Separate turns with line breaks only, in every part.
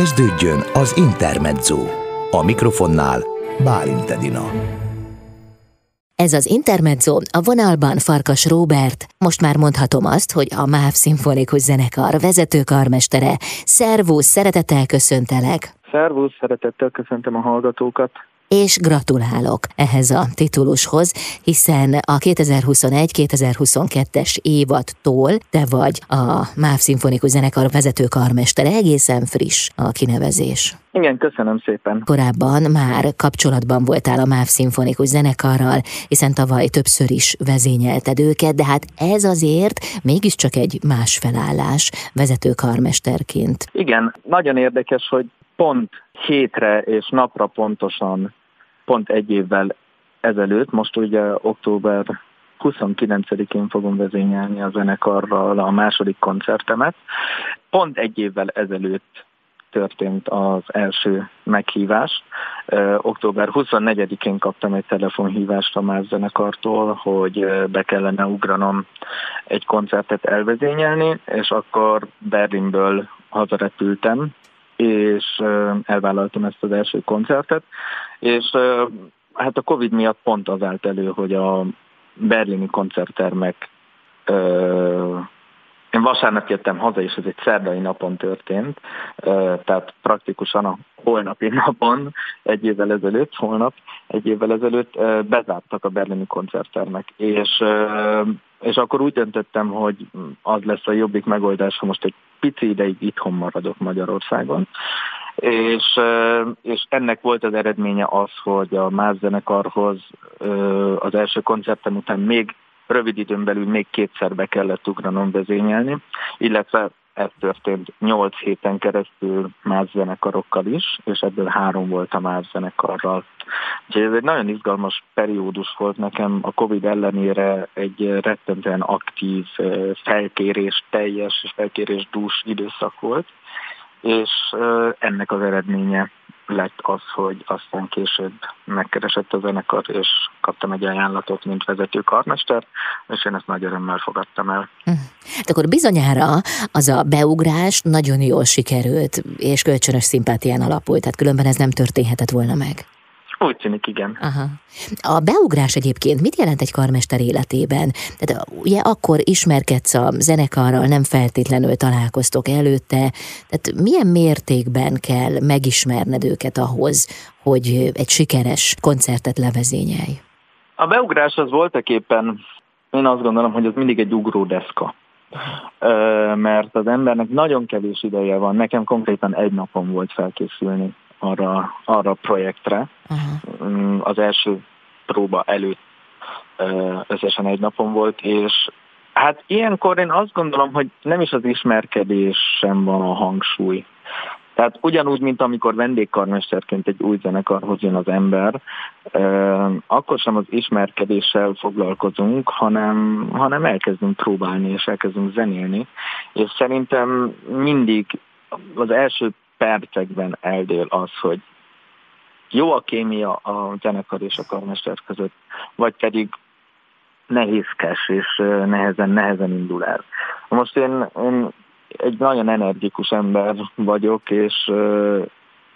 Kezdődjön az Intermezzo. A mikrofonnál Bálint Edina.
Ez az Intermezzo, a vonalban Farkas Róbert, most már mondhatom azt, hogy a MÁV Szimfonikus Zenekar vezetőkarmestere. Szervusz, szeretettel köszöntelek!
Szervusz, szeretettel köszöntöm a hallgatókat!
És gratulálok ehhez a titulushoz, hiszen a 2021-2022-es évattól te vagy a MÁV Szimfonikus Zenekar vezető karmestere, egészen friss a kinevezés.
Igen, köszönöm szépen.
Korábban már kapcsolatban voltál a MÁV Szimfonikus Zenekarral, hiszen tavaly többször is vezényelted őket, de hát ez azért mégiscsak egy más felállás vezetőkarmesterként.
Igen, nagyon érdekes, hogy pont hétre és napra pontosan pont egy évvel ezelőtt, most ugye október 29-én fogom vezényelni a zenekarral a második koncertemet. Pont egy évvel ezelőtt történt az első meghívás. Október 24-én kaptam egy telefonhívást a Más zenekartól, hogy be kellene ugranom egy koncertet elvezényelni, és akkor Berlinből hazarepültem, és elvállaltam ezt az első koncertet, és hát a Covid miatt pont az állt elő, hogy a berlini koncerttermek én vasárnap jöttem haza, és ez egy szerdai napon történt, tehát praktikusan a holnapi napon, egy évvel ezelőtt, holnap, egy évvel ezelőtt bezártak a berlini koncerttermek. És, és akkor úgy döntöttem, hogy az lesz a jobbik megoldás, ha most egy pici ideig itthon maradok Magyarországon. És, és ennek volt az eredménye az, hogy a Máz zenekarhoz az első koncertem után még rövid időn belül még kétszer be kellett ugranom vezényelni, illetve ez történt 8 héten keresztül más zenekarokkal is, és ebből három volt a más zenekarral. Úgyhogy ez egy nagyon izgalmas periódus volt nekem, a Covid ellenére egy rettentően aktív, felkérés teljes és felkérés dús időszak volt, és ennek az eredménye lett az, hogy aztán később megkeresett a zenekar, és kaptam egy ajánlatot, mint vezető karmester, és én ezt nagy örömmel fogadtam el.
Hát akkor bizonyára az a beugrás nagyon jól sikerült, és kölcsönös szimpátián alapult, tehát különben ez nem történhetett volna meg.
Úgy tűnik, igen.
Aha. A beugrás egyébként mit jelent egy karmester életében? Tehát ugye akkor ismerkedsz a zenekarral, nem feltétlenül találkoztok előtte, tehát milyen mértékben kell megismerned őket ahhoz, hogy egy sikeres koncertet levezényelj?
A beugrás az voltak éppen, én azt gondolom, hogy az mindig egy ugródeszka mert az embernek nagyon kevés ideje van, nekem konkrétan egy napon volt felkészülni arra, arra a projektre. Uh-huh. Az első próba előtt összesen egy napon volt, és hát ilyenkor én azt gondolom, hogy nem is az ismerkedés sem van a hangsúly. Tehát ugyanúgy, mint amikor vendégkarmesterként egy új zenekarhoz jön az ember, akkor sem az ismerkedéssel foglalkozunk, hanem, hanem elkezdünk próbálni, és elkezdünk zenélni. És szerintem mindig az első percekben eldől az, hogy jó a kémia a zenekar és a karmester között, vagy pedig nehézkes és nehezen, nehezen indul el. Most én, én egy nagyon energikus ember vagyok, és,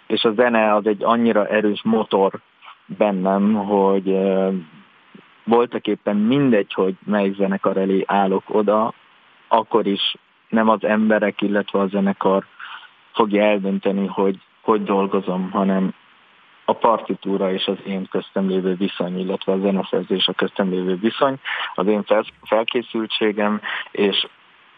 és a zene az egy annyira erős motor bennem, hogy voltak éppen mindegy, hogy melyik zenekar elé állok oda, akkor is nem az emberek, illetve a zenekar fogja eldönteni, hogy hogy dolgozom, hanem a partitúra és az én köztem lévő viszony, illetve a zeneszerzés a köztem lévő viszony, az én felkészültségem és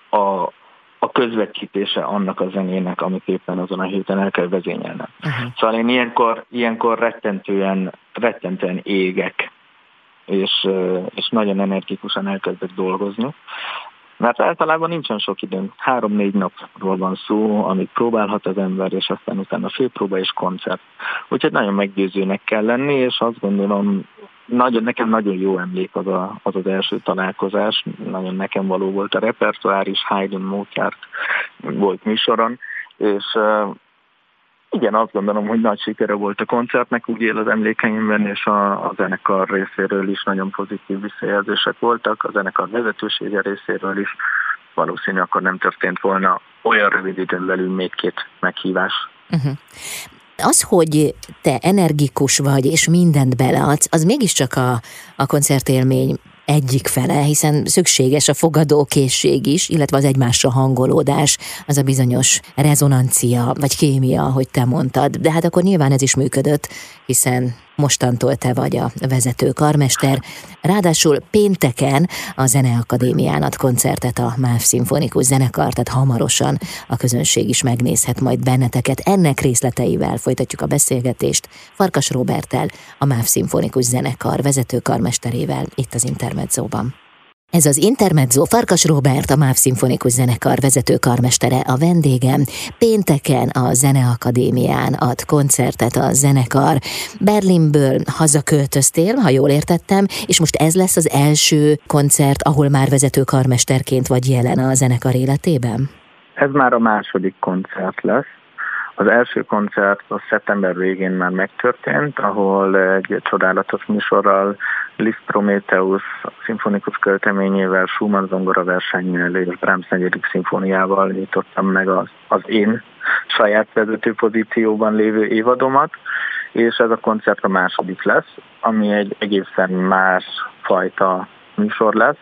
a, a közvetítése annak a zenének, amit éppen azon a héten el kell vezényelnem. Uh-huh. Szóval én ilyenkor, ilyenkor rettentően, rettentően égek, és, és nagyon energikusan elkezdek dolgozni. Mert általában nincsen sok időnk. Három-négy napról van szó, amit próbálhat az ember, és aztán utána főpróba és koncert. Úgyhogy nagyon meggyőzőnek kell lenni, és azt gondolom, nagyon, nekem nagyon jó emlék az, a, az az első találkozás, nagyon nekem való volt a repertoár is, Haydn, Mozart volt műsoron, és igen, azt gondolom, hogy nagy sikere volt a koncertnek, úgy él az emlékeimben, és a, a zenekar részéről is nagyon pozitív visszajelzések voltak, a zenekar vezetősége részéről is valószínű akkor nem történt volna olyan rövid időn belül még két meghívás
Uh-huh. Az, hogy te energikus vagy, és mindent beleadsz, az mégiscsak a, a koncertélmény egyik fele, hiszen szükséges a fogadókészség is, illetve az egymásra hangolódás, az a bizonyos rezonancia, vagy kémia, hogy te mondtad. De hát akkor nyilván ez is működött, hiszen mostantól te vagy a vezető karmester. Ráadásul pénteken a Zeneakadémián ad koncertet a MÁV Szimfonikus Zenekar, tehát hamarosan a közönség is megnézhet majd benneteket. Ennek részleteivel folytatjuk a beszélgetést Farkas Robertel, a MÁV Szimfonikus Zenekar vezető karmesterével itt az Intermedzóban. Ez az Intermezzo Farkas Robert, a MÁV Szimfonikus Zenekar vezető karmestere a vendégem. Pénteken a Zeneakadémián ad koncertet a zenekar. Berlinből hazaköltöztél, ha jól értettem, és most ez lesz az első koncert, ahol már vezető karmesterként vagy jelen a zenekar életében?
Ez már a második koncert lesz. Az első koncert a szeptember végén már megtörtént, ahol egy csodálatos műsorral Liszt Prometheus szimfonikus költeményével, Schumann zongora versennyel és Brahms negyedik szimfóniával nyitottam meg az, az én saját vezető pozícióban lévő évadomat, és ez a koncert a második lesz, ami egy egészen más fajta műsor lesz.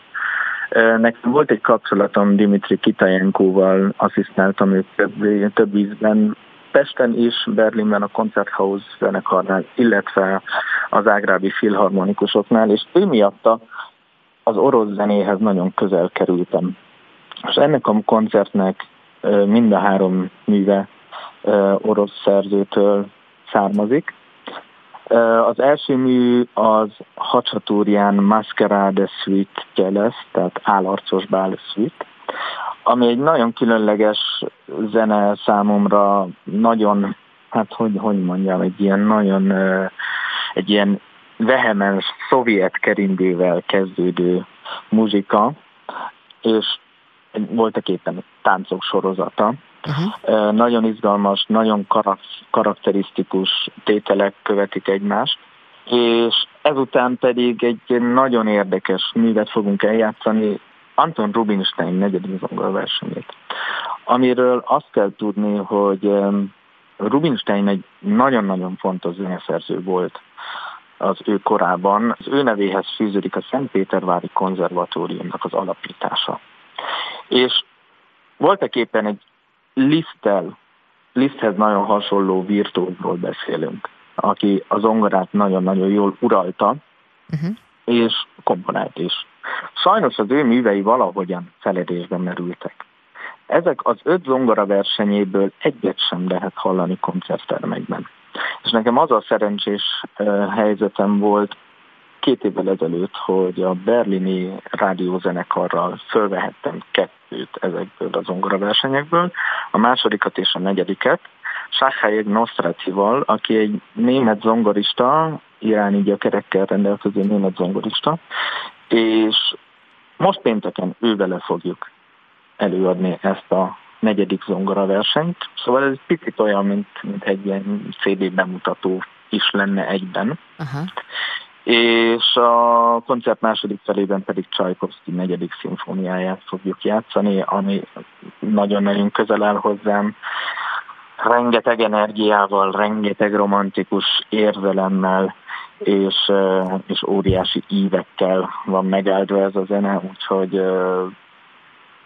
Nekem volt egy kapcsolatom Dimitri Kitajenkóval, asszisztáltam őt több, több ízben Pesten is, Berlinben a Konzerthaus zenekarnál, illetve az Ágrábi filharmonikusoknál, és ő miatta az orosz zenéhez nagyon közel kerültem. És ennek a koncertnek mind a három műve orosz szerzőtől származik. Az első mű az Hacsatúrján Masquerade Suite lesz, tehát állarcos bál suite, ami egy nagyon különleges zene számomra, nagyon, hát hogy, hogy mondjam, egy ilyen nagyon, egy ilyen vehemens szovjet kerindével kezdődő muzsika, és voltak éppen táncok sorozata. Uh-huh. Nagyon izgalmas, nagyon karakterisztikus tételek követik egymást, és ezután pedig egy nagyon érdekes művet fogunk eljátszani, Anton Rubinstein negyedik versenyét, amiről azt kell tudni, hogy Rubinstein egy nagyon-nagyon fontos zeneszerző volt az ő korában. Az ő nevéhez fűződik a Szentpétervári konzervatóriumnak az alapítása. És voltak éppen egy Liszttel, Liszthez nagyon hasonló virtuózról beszélünk, aki az zongorát nagyon-nagyon jól uralta, uh-huh. és komponált is. Sajnos az ő művei valahogyan feledésben merültek. Ezek az öt zongora versenyéből egyet sem lehet hallani koncerttermekben. És nekem az a szerencsés helyzetem volt két évvel ezelőtt, hogy a berlini rádiózenekarral fölvehettem kettőt ezekből a zongora versenyekből, a másodikat és a negyediket, Sachayeg Nostratival, aki egy német zongorista, iráni gyökerekkel rendelkező német zongorista, és most pénteken ővele fogjuk előadni ezt a negyedik zongora versenyt, szóval ez egy picit olyan, mint, mint egy ilyen CD bemutató is lenne egyben. Aha. És a koncert második felében pedig Csajkovszki negyedik szimfóniáját fogjuk játszani, ami nagyon-nagyon közel áll hozzám. Rengeteg energiával, rengeteg romantikus érzelemmel, és, és óriási ívekkel van megáldva ez a zene, úgyhogy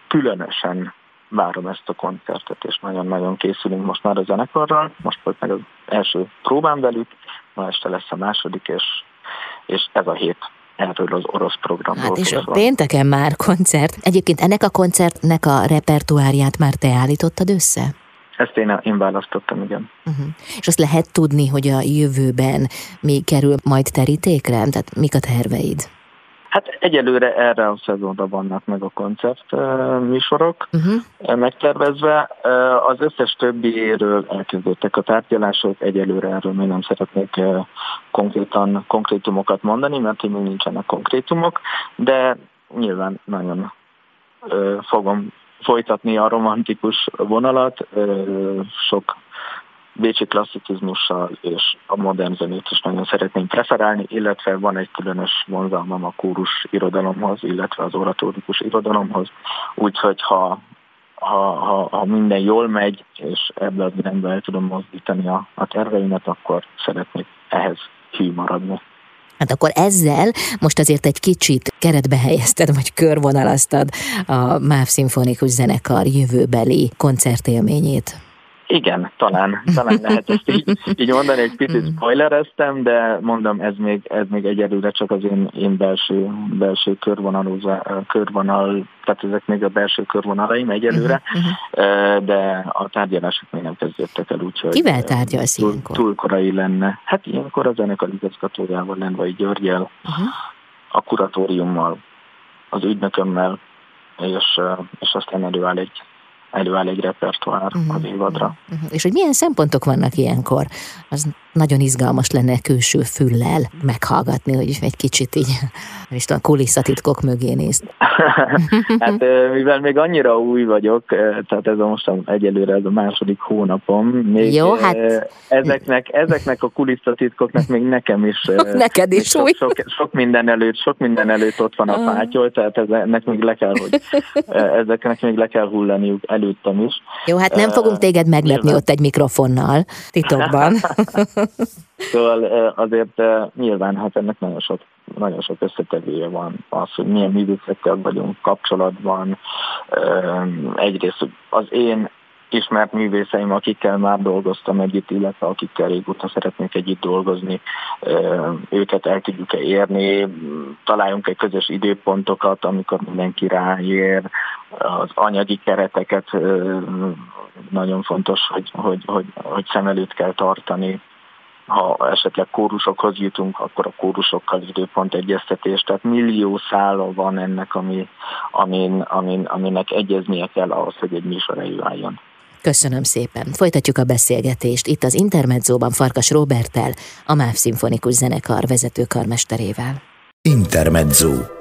különösen várom ezt a koncertet, és nagyon-nagyon készülünk most már a zenekarral. Most volt meg az első próbám velük, ma este lesz a második, és, és ez a hét erről az orosz programról.
Hát és a pénteken már koncert. Egyébként ennek a koncertnek a repertoárját már te állítottad össze?
Ezt én, én választottam, igen.
Uh-huh. És azt lehet tudni, hogy a jövőben mi kerül majd terítékre? Tehát mik a terveid?
Hát egyelőre erre a szezonra vannak meg a koncert műsorok uh-huh. megtervezve. Az összes többiéről elkezdődtek a tárgyalások, egyelőre erről még nem szeretnék konkrétan konkrétumokat mondani, mert még nincsenek konkrétumok, de nyilván nagyon fogom folytatni a romantikus vonalat, sok bécsi klasszicizmussal és a modern zenét is nagyon szeretném preferálni, illetve van egy különös vonzalmam a kórus irodalomhoz, illetve az oratórikus irodalomhoz, úgyhogy ha ha, ha, ha minden jól megy, és ebben az irányba el tudom mozdítani a, a terveimet, akkor szeretnék ehhez hű maradni.
Hát akkor ezzel most azért egy kicsit keretbe helyezted, vagy körvonalaztad a MÁV Szimfonikus Zenekar jövőbeli koncertélményét.
Igen, talán, talán lehet ezt így, így mondani, egy picit hmm. spoilereztem, de mondom, ez még, ez még egyelőre csak az én, én belső, belső körvonal, tehát ezek még a belső körvonalaim egyelőre, uh-huh. de a tárgyalások még nem kezdődtek el, úgyhogy
Kivel tárgyalsz
túl, ilyenkor? Túl korai lenne. Hát ilyenkor a zenekar igazgatójával, Lenvai Györgyel, uh-huh. a kuratóriummal, az ügynökömmel, és, és aztán előáll egy előáll egy repertoár uh-huh. az évadra.
Uh-huh. És hogy milyen szempontok vannak ilyenkor? Az nagyon izgalmas lenne külső füllel meghallgatni, hogy egy kicsit így, nem is tudom, kulisszatitkok mögé néz.
hát mivel még annyira új vagyok, tehát ez a most egyelőre ez a második hónapom, még
Jó, hát...
ezeknek, ezeknek a kulisszatitkoknak még nekem is,
Neked is
sok,
új.
Sok, sok, minden előtt, sok minden előtt ott van a ah. pátyol, tehát ezeknek még le kell, hogy ezeknek még le kell hullaniuk előttem is.
Jó, hát nem fogunk téged meglepni ott egy mikrofonnal, titokban.
Szóval azért nyilván hát ennek nagyon sok, nagyon sok összetevője van az, hogy milyen művészekkel vagyunk kapcsolatban. Egyrészt az én ismert művészeim, akikkel már dolgoztam együtt, illetve akikkel régóta szeretnék együtt dolgozni, őket el tudjuk-e érni, találjunk egy közös időpontokat, amikor mindenki ráér, az anyagi kereteket nagyon fontos, hogy, hogy, hogy, hogy szem előtt kell tartani, ha esetleg kórusokhoz jutunk, akkor a kórusokkal időpont egyeztetés. Tehát millió szála van ennek, ami, amin, amin, aminek egyeznie kell ahhoz, hogy egy műsor előálljon.
Köszönöm szépen. Folytatjuk a beszélgetést itt az Intermedzóban Farkas Robertel, a MÁV Szimfonikus Zenekar vezető karmesterével.
Intermezzo.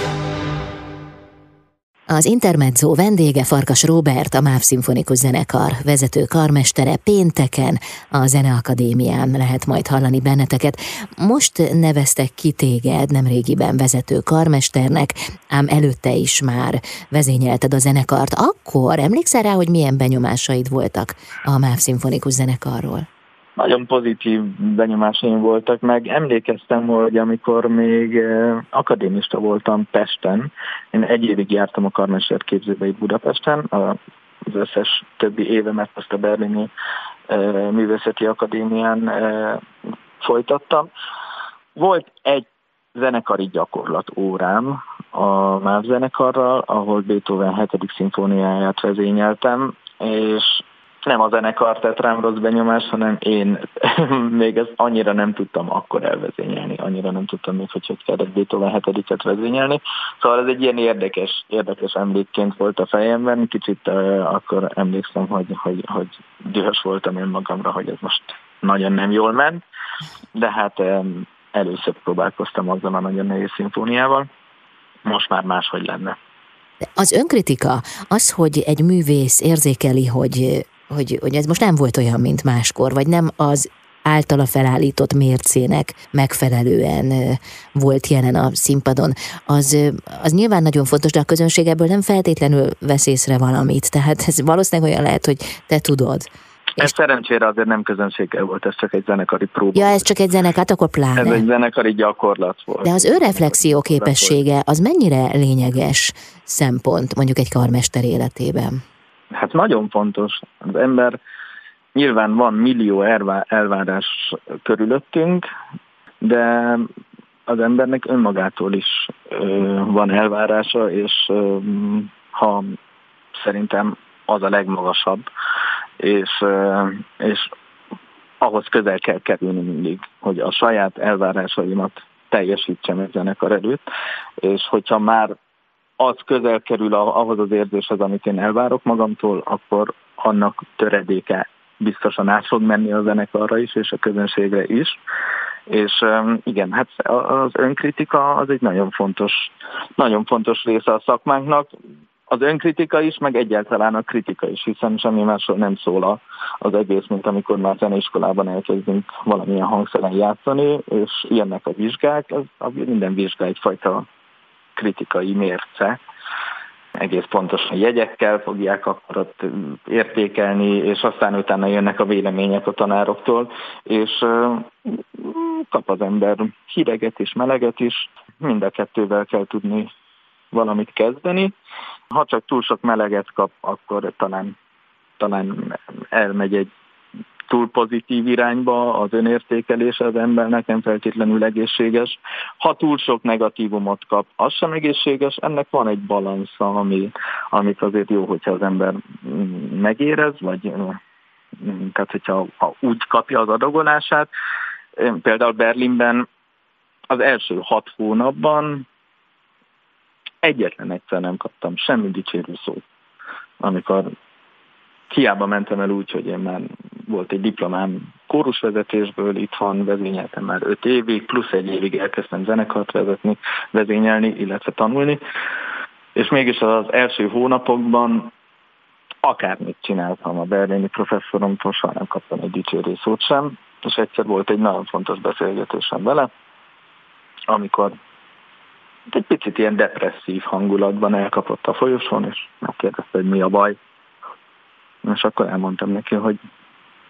Az Intermezzo vendége Farkas Robert, a MÁV Szimfonikus Zenekar vezető karmestere pénteken a Zeneakadémián lehet majd hallani benneteket. Most neveztek ki téged nemrégiben vezető karmesternek, ám előtte is már vezényelted a zenekart. Akkor emlékszel rá, hogy milyen benyomásaid voltak a MÁV Szimfonikus Zenekarról?
Nagyon pozitív benyomásaim voltak, meg emlékeztem, hogy amikor még eh, akadémista voltam Pesten, én egy évig jártam a karmester képzőbe Budapesten, az összes többi évemet azt a Berlini eh, Művészeti Akadémián eh, folytattam. Volt egy zenekari gyakorlat órám a MÁV zenekarral, ahol Beethoven 7. szimfóniáját vezényeltem, és nem a zenekar tett rám rossz benyomás, hanem én még ezt annyira nem tudtam akkor elvezényelni, annyira nem tudtam még, hogy hogy kellett Beethoven hetediket vezényelni. Szóval ez egy ilyen érdekes, érdekes emlékként volt a fejemben, kicsit uh, akkor emlékszem, hogy, hogy, hogy dühös voltam én magamra, hogy ez most nagyon nem jól ment, de hát um, először próbálkoztam azzal a nagyon nehéz szimfóniával, most már máshogy lenne.
Az önkritika, az, hogy egy művész érzékeli, hogy hogy, hogy ez most nem volt olyan, mint máskor, vagy nem az általa felállított mércének megfelelően volt jelen a színpadon, az, az nyilván nagyon fontos, de a közönség ebből nem feltétlenül vesz észre valamit. Tehát ez valószínűleg olyan lehet, hogy te tudod.
Ez és... szerencsére azért nem közönséggel volt, ez csak egy zenekari próba.
Ja, ez csak egy zenekar, hát akkor pláne.
Ez egy zenekari gyakorlat volt.
De az önreflexió képessége az mennyire lényeges szempont mondjuk egy karmester életében?
Hát nagyon fontos. Az ember nyilván van millió elvárás körülöttünk, de az embernek önmagától is van elvárása, és ha szerintem az a legmagasabb, és, és ahhoz közel kell kerülni mindig, hogy a saját elvárásaimat teljesítsem egy zenekar előtt, és hogyha már az közel kerül ahhoz az érzéshez, amit én elvárok magamtól, akkor annak töredéke biztosan át fog menni a zenekarra is, és a közönségre is. És igen, hát az önkritika az egy nagyon fontos, nagyon fontos része a szakmánknak. az önkritika is, meg egyáltalán a kritika is, hiszen semmi másról nem szól az egész, mint amikor már zeneiskolában elkezdünk valamilyen hangszeren játszani, és ilyennek a vizsgák, az, minden vizsga egyfajta kritikai mérce, egész pontosan jegyekkel fogják akkor ott értékelni, és aztán utána jönnek a vélemények a tanároktól, és kap az ember hideget és meleget is, mind a kettővel kell tudni valamit kezdeni. Ha csak túl sok meleget kap, akkor talán, talán elmegy egy túl pozitív irányba az önértékelése az embernek nem feltétlenül egészséges. Ha túl sok negatívumot kap, az sem egészséges. Ennek van egy balansza, ami, amit azért jó, hogyha az ember megérez, vagy tehát hogyha ha úgy kapja az adagolását. Például Berlinben az első hat hónapban egyetlen egyszer nem kaptam semmi dicsérő szót, amikor hiába mentem el úgy, hogy én már volt egy diplomám kórusvezetésből, itthon vezényeltem már öt évig, plusz egy évig elkezdtem zenekart vezetni, vezényelni, illetve tanulni, és mégis az első hónapokban akármit csináltam a berlini professzoromtól, soha nem kaptam egy dicsérő szót sem, és egyszer volt egy nagyon fontos beszélgetésem vele, amikor egy picit ilyen depresszív hangulatban elkapott a folyosón, és megkérdezte, hogy mi a baj. És akkor elmondtam neki, hogy,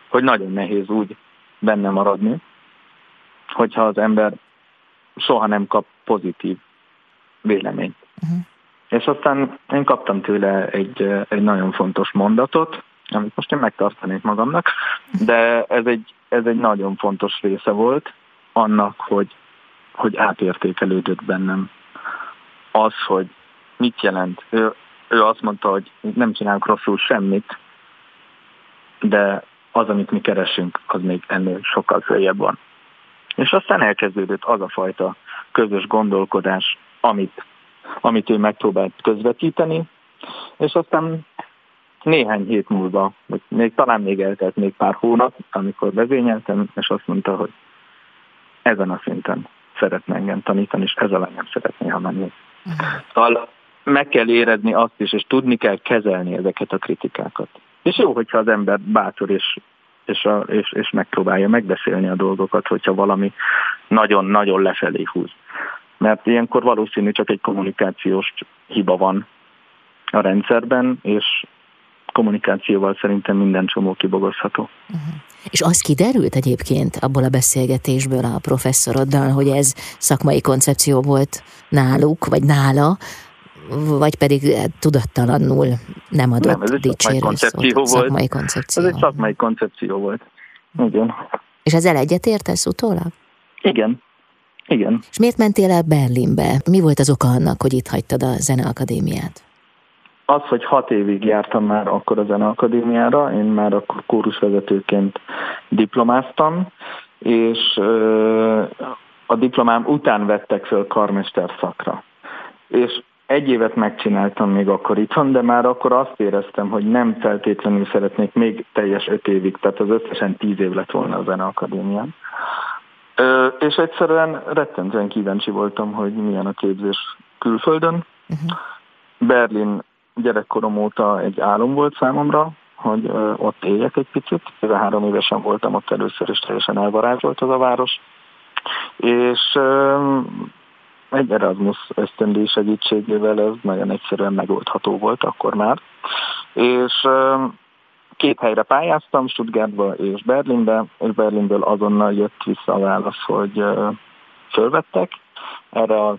hogy nagyon nehéz úgy benne maradni, hogyha az ember soha nem kap pozitív véleményt. Uh-huh. És aztán én kaptam tőle egy, egy nagyon fontos mondatot, amit most én megtartanék magamnak, de ez egy, ez egy nagyon fontos része volt annak, hogy, hogy átértékelődött bennem az, hogy mit jelent. Ő, ő azt mondta, hogy nem csinálunk rosszul semmit, de az, amit mi keresünk, az még ennél sokkal följebb van. És aztán elkezdődött az a fajta közös gondolkodás, amit, amit ő megpróbált közvetíteni, és aztán néhány hét múlva, vagy még talán még eltelt még pár hónap, amikor vezényeltem, és azt mondta, hogy ezen a szinten szeretne engem tanítani, és ez alá nem szeretné, ha menni. Uh-huh. Szóval meg kell érezni azt is, és tudni kell kezelni ezeket a kritikákat. És jó, hogyha az ember bátor és, és, a, és, és megpróbálja megbeszélni a dolgokat, hogyha valami nagyon-nagyon lefelé húz. Mert ilyenkor valószínű csak egy kommunikációs hiba van a rendszerben, és kommunikációval szerintem minden csomó kibogozható. Uh-huh.
És az kiderült egyébként abból a beszélgetésből a professzoroddal, hogy ez szakmai koncepció volt náluk, vagy nála, vagy pedig tudattalanul nem adott nem, ez egy dicsérő koncepció
volt. Szakmai koncepció. Ez egy szakmai koncepció volt. Igen.
És ezzel egyetértesz utólag?
Igen. Igen.
És miért mentél el Berlinbe? Mi volt az oka annak, hogy itt hagytad a Zeneakadémiát?
Az, hogy hat évig jártam már akkor a Zeneakadémiára, én már akkor kórusvezetőként diplomáztam, és a diplomám után vettek föl karmester szakra. És egy évet megcsináltam még akkor itthon, de már akkor azt éreztem, hogy nem feltétlenül szeretnék még teljes öt évig, tehát az összesen tíz év lett volna a Zeneakadémián. És egyszerűen rettentően kíváncsi voltam, hogy milyen a képzés külföldön. Uh-huh. Berlin gyerekkorom óta egy álom volt számomra, hogy ott éljek egy picit. Mivel három évesen voltam ott először, és teljesen elvarázsolt az a város. És egy Erasmus ösztöndíj segítségével ez nagyon egyszerűen megoldható volt akkor már. És két helyre pályáztam, Stuttgartba és Berlinbe, és Berlinből azonnal jött vissza a válasz, hogy fölvettek. Erre a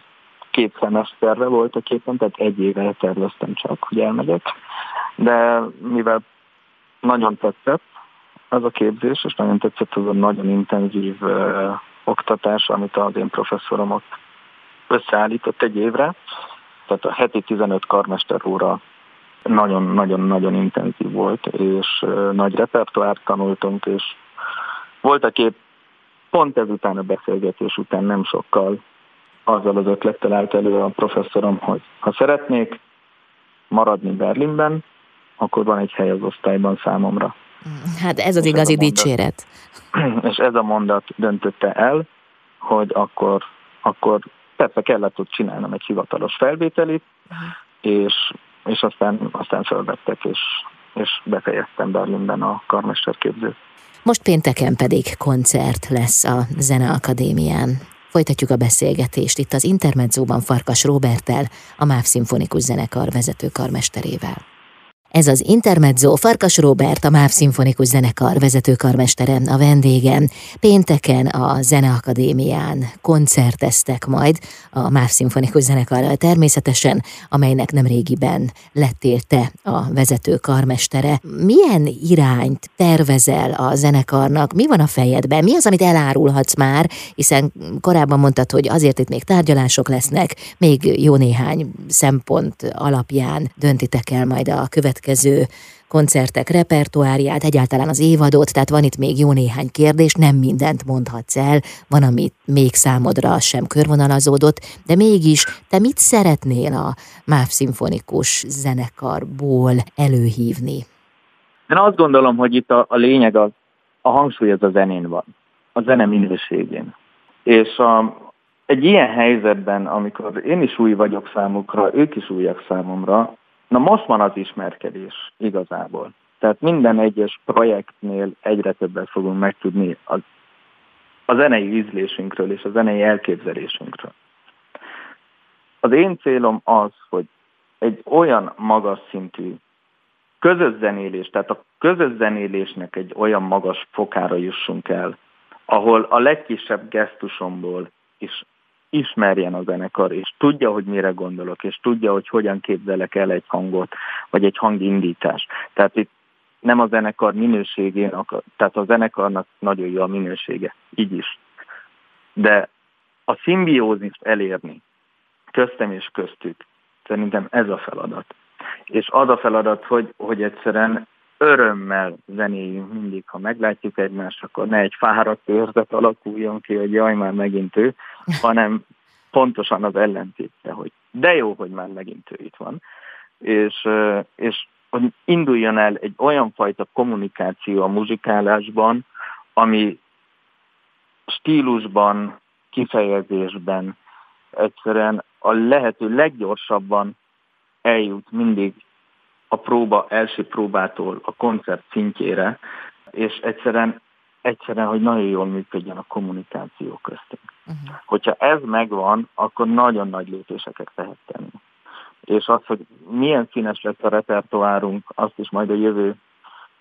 két szemeszterre volt a képen, tehát egy éve terveztem csak, hogy elmegyek. De mivel nagyon tetszett az a képzés, és nagyon tetszett az a nagyon intenzív oktatás, amit az én professzorom ott összeállított egy évre, tehát a heti 15 karmester óra nagyon-nagyon-nagyon intenzív volt, és nagy repertoárt tanultunk, és voltak épp pont ezután a beszélgetés után nem sokkal azzal az ötlettel állt elő a professzorom, hogy ha szeretnék maradni Berlinben, akkor van egy hely az osztályban számomra.
Hát ez az és igazi ez dicséret.
És ez a mondat döntötte el, hogy akkor, akkor persze kellett ott csinálnom egy hivatalos felvételit, és és aztán, aztán felvettek, és, és befejeztem Berlinben a karmesterképzőt.
Most pénteken pedig koncert lesz a Zeneakadémián. Folytatjuk a beszélgetést itt az Intermedzóban Farkas Robertel, a MÁV Szimfonikus Zenekar vezető karmesterével. Ez az Intermezzo Farkas Robert, a MÁV Szimfonikus Zenekar vezetőkarmestere, a vendégem. Pénteken a Zeneakadémián koncerteztek majd a MÁV Szimfonikus Zenekarral természetesen, amelynek nem régiben lettél te a vezető karmestere. Milyen irányt tervezel a zenekarnak? Mi van a fejedben? Mi az, amit elárulhatsz már? Hiszen korábban mondtad, hogy azért itt még tárgyalások lesznek, még jó néhány szempont alapján döntitek el majd a következő következő koncertek repertoáriát, egyáltalán az évadot, tehát van itt még jó néhány kérdés, nem mindent mondhatsz el, van, amit még számodra sem körvonalazódott, de mégis te mit szeretnél a MÁV szimfonikus zenekarból előhívni?
Én azt gondolom, hogy itt a, a lényeg az, a hangsúly az a zenén van, a zene minőségén. És a, egy ilyen helyzetben, amikor én is új vagyok számukra, ők is újak számomra, Na most van az ismerkedés igazából. Tehát minden egyes projektnél egyre többet fogunk megtudni a, a zenei ízlésünkről és a zenei elképzelésünkről. Az én célom az, hogy egy olyan magas szintű közös zenélés, tehát a közös zenélésnek egy olyan magas fokára jussunk el, ahol a legkisebb gesztusomból is ismerjen a zenekar, és tudja, hogy mire gondolok, és tudja, hogy hogyan képzelek el egy hangot, vagy egy hangindítás. Tehát itt nem a zenekar minőségén, tehát a zenekarnak nagyon jó a minősége, így is. De a szimbiózist elérni köztem és köztük, szerintem ez a feladat. És az a feladat, hogy, hogy egyszerűen örömmel zenéljünk mindig, ha meglátjuk egymást, akkor ne egy fáradt érzet alakuljon ki, hogy jaj, már megint ő, hanem pontosan az ellentétje, hogy de jó, hogy már megint ő itt van, és, és hogy induljon el egy olyan fajta kommunikáció a muzsikálásban, ami stílusban, kifejezésben egyszerűen a lehető leggyorsabban eljut mindig a próba első próbától a koncert szintjére, és egyszerűen, egyszerűen, hogy nagyon jól működjön a kommunikáció köztünk. Uh-huh. Hogyha ez megvan, akkor nagyon nagy lépéseket lehet tenni. És az, hogy milyen színes lesz a repertoárunk, azt is majd a jövő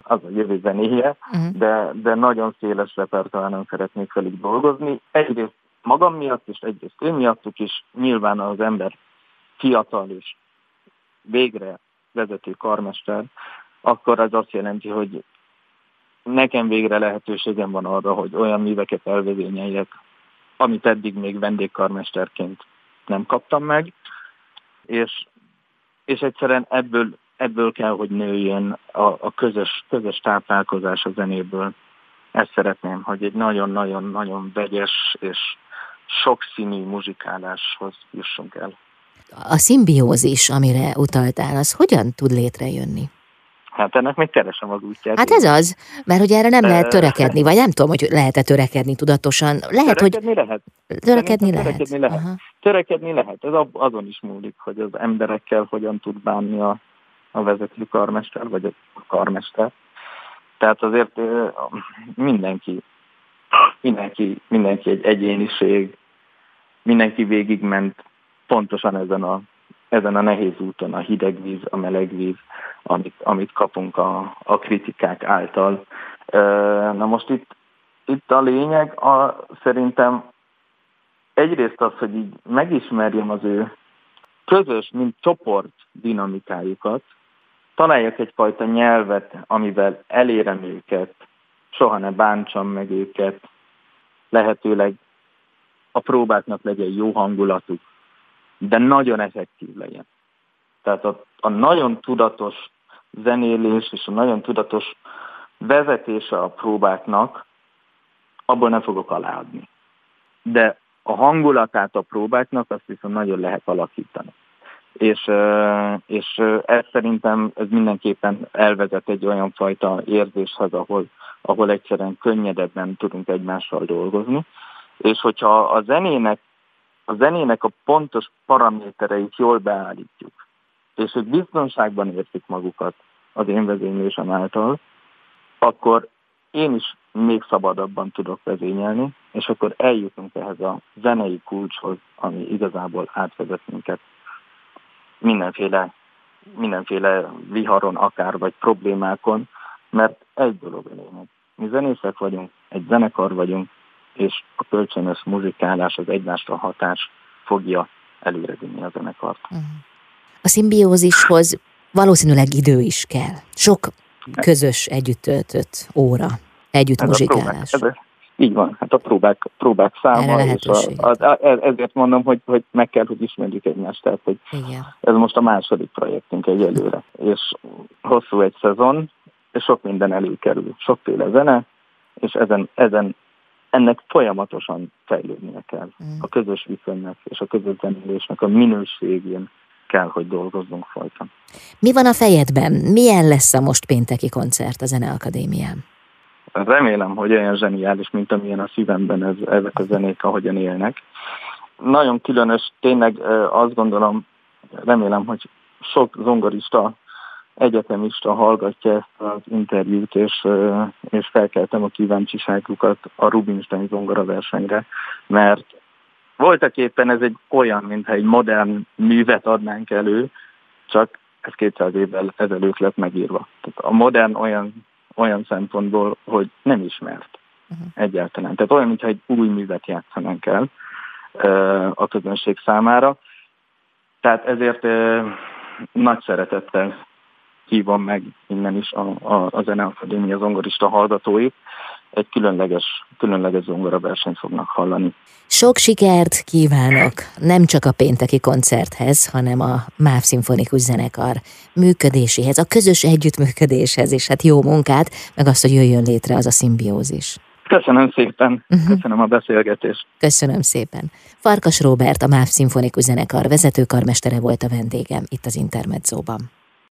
az a jövő zenéje, uh-huh. de, de nagyon széles repertoáron szeretnék velük dolgozni. Egyrészt magam miatt, és egyrészt ő miattuk is nyilván az ember fiatal és végre vezető karmester, akkor az azt jelenti, hogy nekem végre lehetőségem van arra, hogy olyan műveket elvezényeljek, amit eddig még vendégkarmesterként nem kaptam meg, és, és egyszerűen ebből, ebből kell, hogy nőjön a, a közös, közös táplálkozás a zenéből. Ezt szeretném, hogy egy nagyon-nagyon-nagyon vegyes és sokszínű muzsikáláshoz jussunk el.
A szimbiózis, amire utaltál, az hogyan tud létrejönni?
Hát ennek még keresem az útját.
Hát ez az, mert hogy erre nem lehet törekedni, vagy nem tudom, hogy lehet-e törekedni tudatosan. Lehet,
törekedni hogy... lehet.
Törekedni lehet.
Törekedni lehet. Aha. Törekedni lehet. Ez azon is múlik, hogy az emberekkel hogyan tud bánni a, a vezető karmester, vagy a karmester. Tehát azért mindenki, mindenki, mindenki egy egyéniség, mindenki végigment pontosan ezen a, ezen a nehéz úton, a hideg víz, a meleg víz, amit, amit kapunk a, a kritikák által. Na most itt, itt a lényeg a, szerintem egyrészt az, hogy így megismerjem az ő közös, mint csoport dinamikájukat, találjak egyfajta nyelvet, amivel elérem őket, soha ne bántsam meg őket, lehetőleg a próbáknak legyen jó hangulatuk, de nagyon effektív legyen. Tehát a, a nagyon tudatos zenélés és a nagyon tudatos vezetése a próbáknak, abból nem fogok aláadni. De a hangulatát a próbáknak azt viszont nagyon lehet alakítani. És, és ez szerintem ez mindenképpen elvezet egy olyan fajta érzéshez, ahol, ahol egyszerűen könnyedebben tudunk egymással dolgozni. És hogyha a zenének a zenének a pontos paramétereit jól beállítjuk, és ők biztonságban érzik magukat az én vezénylésem által, akkor én is még szabadabban tudok vezényelni, és akkor eljutunk ehhez a zenei kulcshoz, ami igazából átvezet minket mindenféle, mindenféle viharon akár, vagy problémákon, mert egy dolog a lényeg. Mi zenészek vagyunk, egy zenekar vagyunk, és a kölcsönös muzsikálás, az egymásra hatás fogja előrevinni a zenekart.
A szimbiózishoz valószínűleg idő is kell. Sok közös együtt töltött óra, együtt ez muzsikálás.
Próbák, ez, így van, hát a próbák, próbák száma, és a, a, a, ezért mondom, hogy, hogy meg kell, hogy ismerjük egymást, tehát hogy Igen. ez most a második projektünk egyelőre, és hosszú egy szezon, és sok minden előkerül, sokféle zene, és ezen, ezen ennek folyamatosan fejlődnie kell. Mm. A közös viszonynak és a közös zenélésnek a minőségén kell, hogy dolgozzunk folyton.
Mi van a fejedben? Milyen lesz a most pénteki koncert a Zeneakadémián?
Remélem, hogy olyan zseniális, mint amilyen a szívemben ez, ezek a zenék, ahogyan élnek. Nagyon különös, tényleg azt gondolom, remélem, hogy sok zongorista egyetemista hallgatja ezt az interjút, és, és felkeltem a kíváncsiságukat a Rubinstein zongora versenyre, mert voltak éppen ez egy olyan, mintha egy modern művet adnánk elő, csak ez 200 évvel ezelőtt lett megírva. Tehát a modern olyan, olyan szempontból, hogy nem ismert uh-huh. egyáltalán. Tehát olyan, mintha egy új művet játszanánk el a közönség számára. Tehát ezért nagy szeretettel hívom meg innen is a, a, a Zeneakadémia zongorista hallgatóit, egy különleges, különleges zongora versenyt fognak hallani.
Sok sikert kívánok nem csak a pénteki koncerthez, hanem a MÁV Szimfonikus Zenekar működéséhez, a közös együttműködéshez, és hát jó munkát, meg azt, hogy jöjjön létre az a szimbiózis.
Köszönöm szépen, uh-huh. köszönöm a beszélgetést.
Köszönöm szépen. Farkas Róbert, a MÁV Szimfonikus Zenekar vezetőkarmestere volt a vendégem itt az Intermedzóban.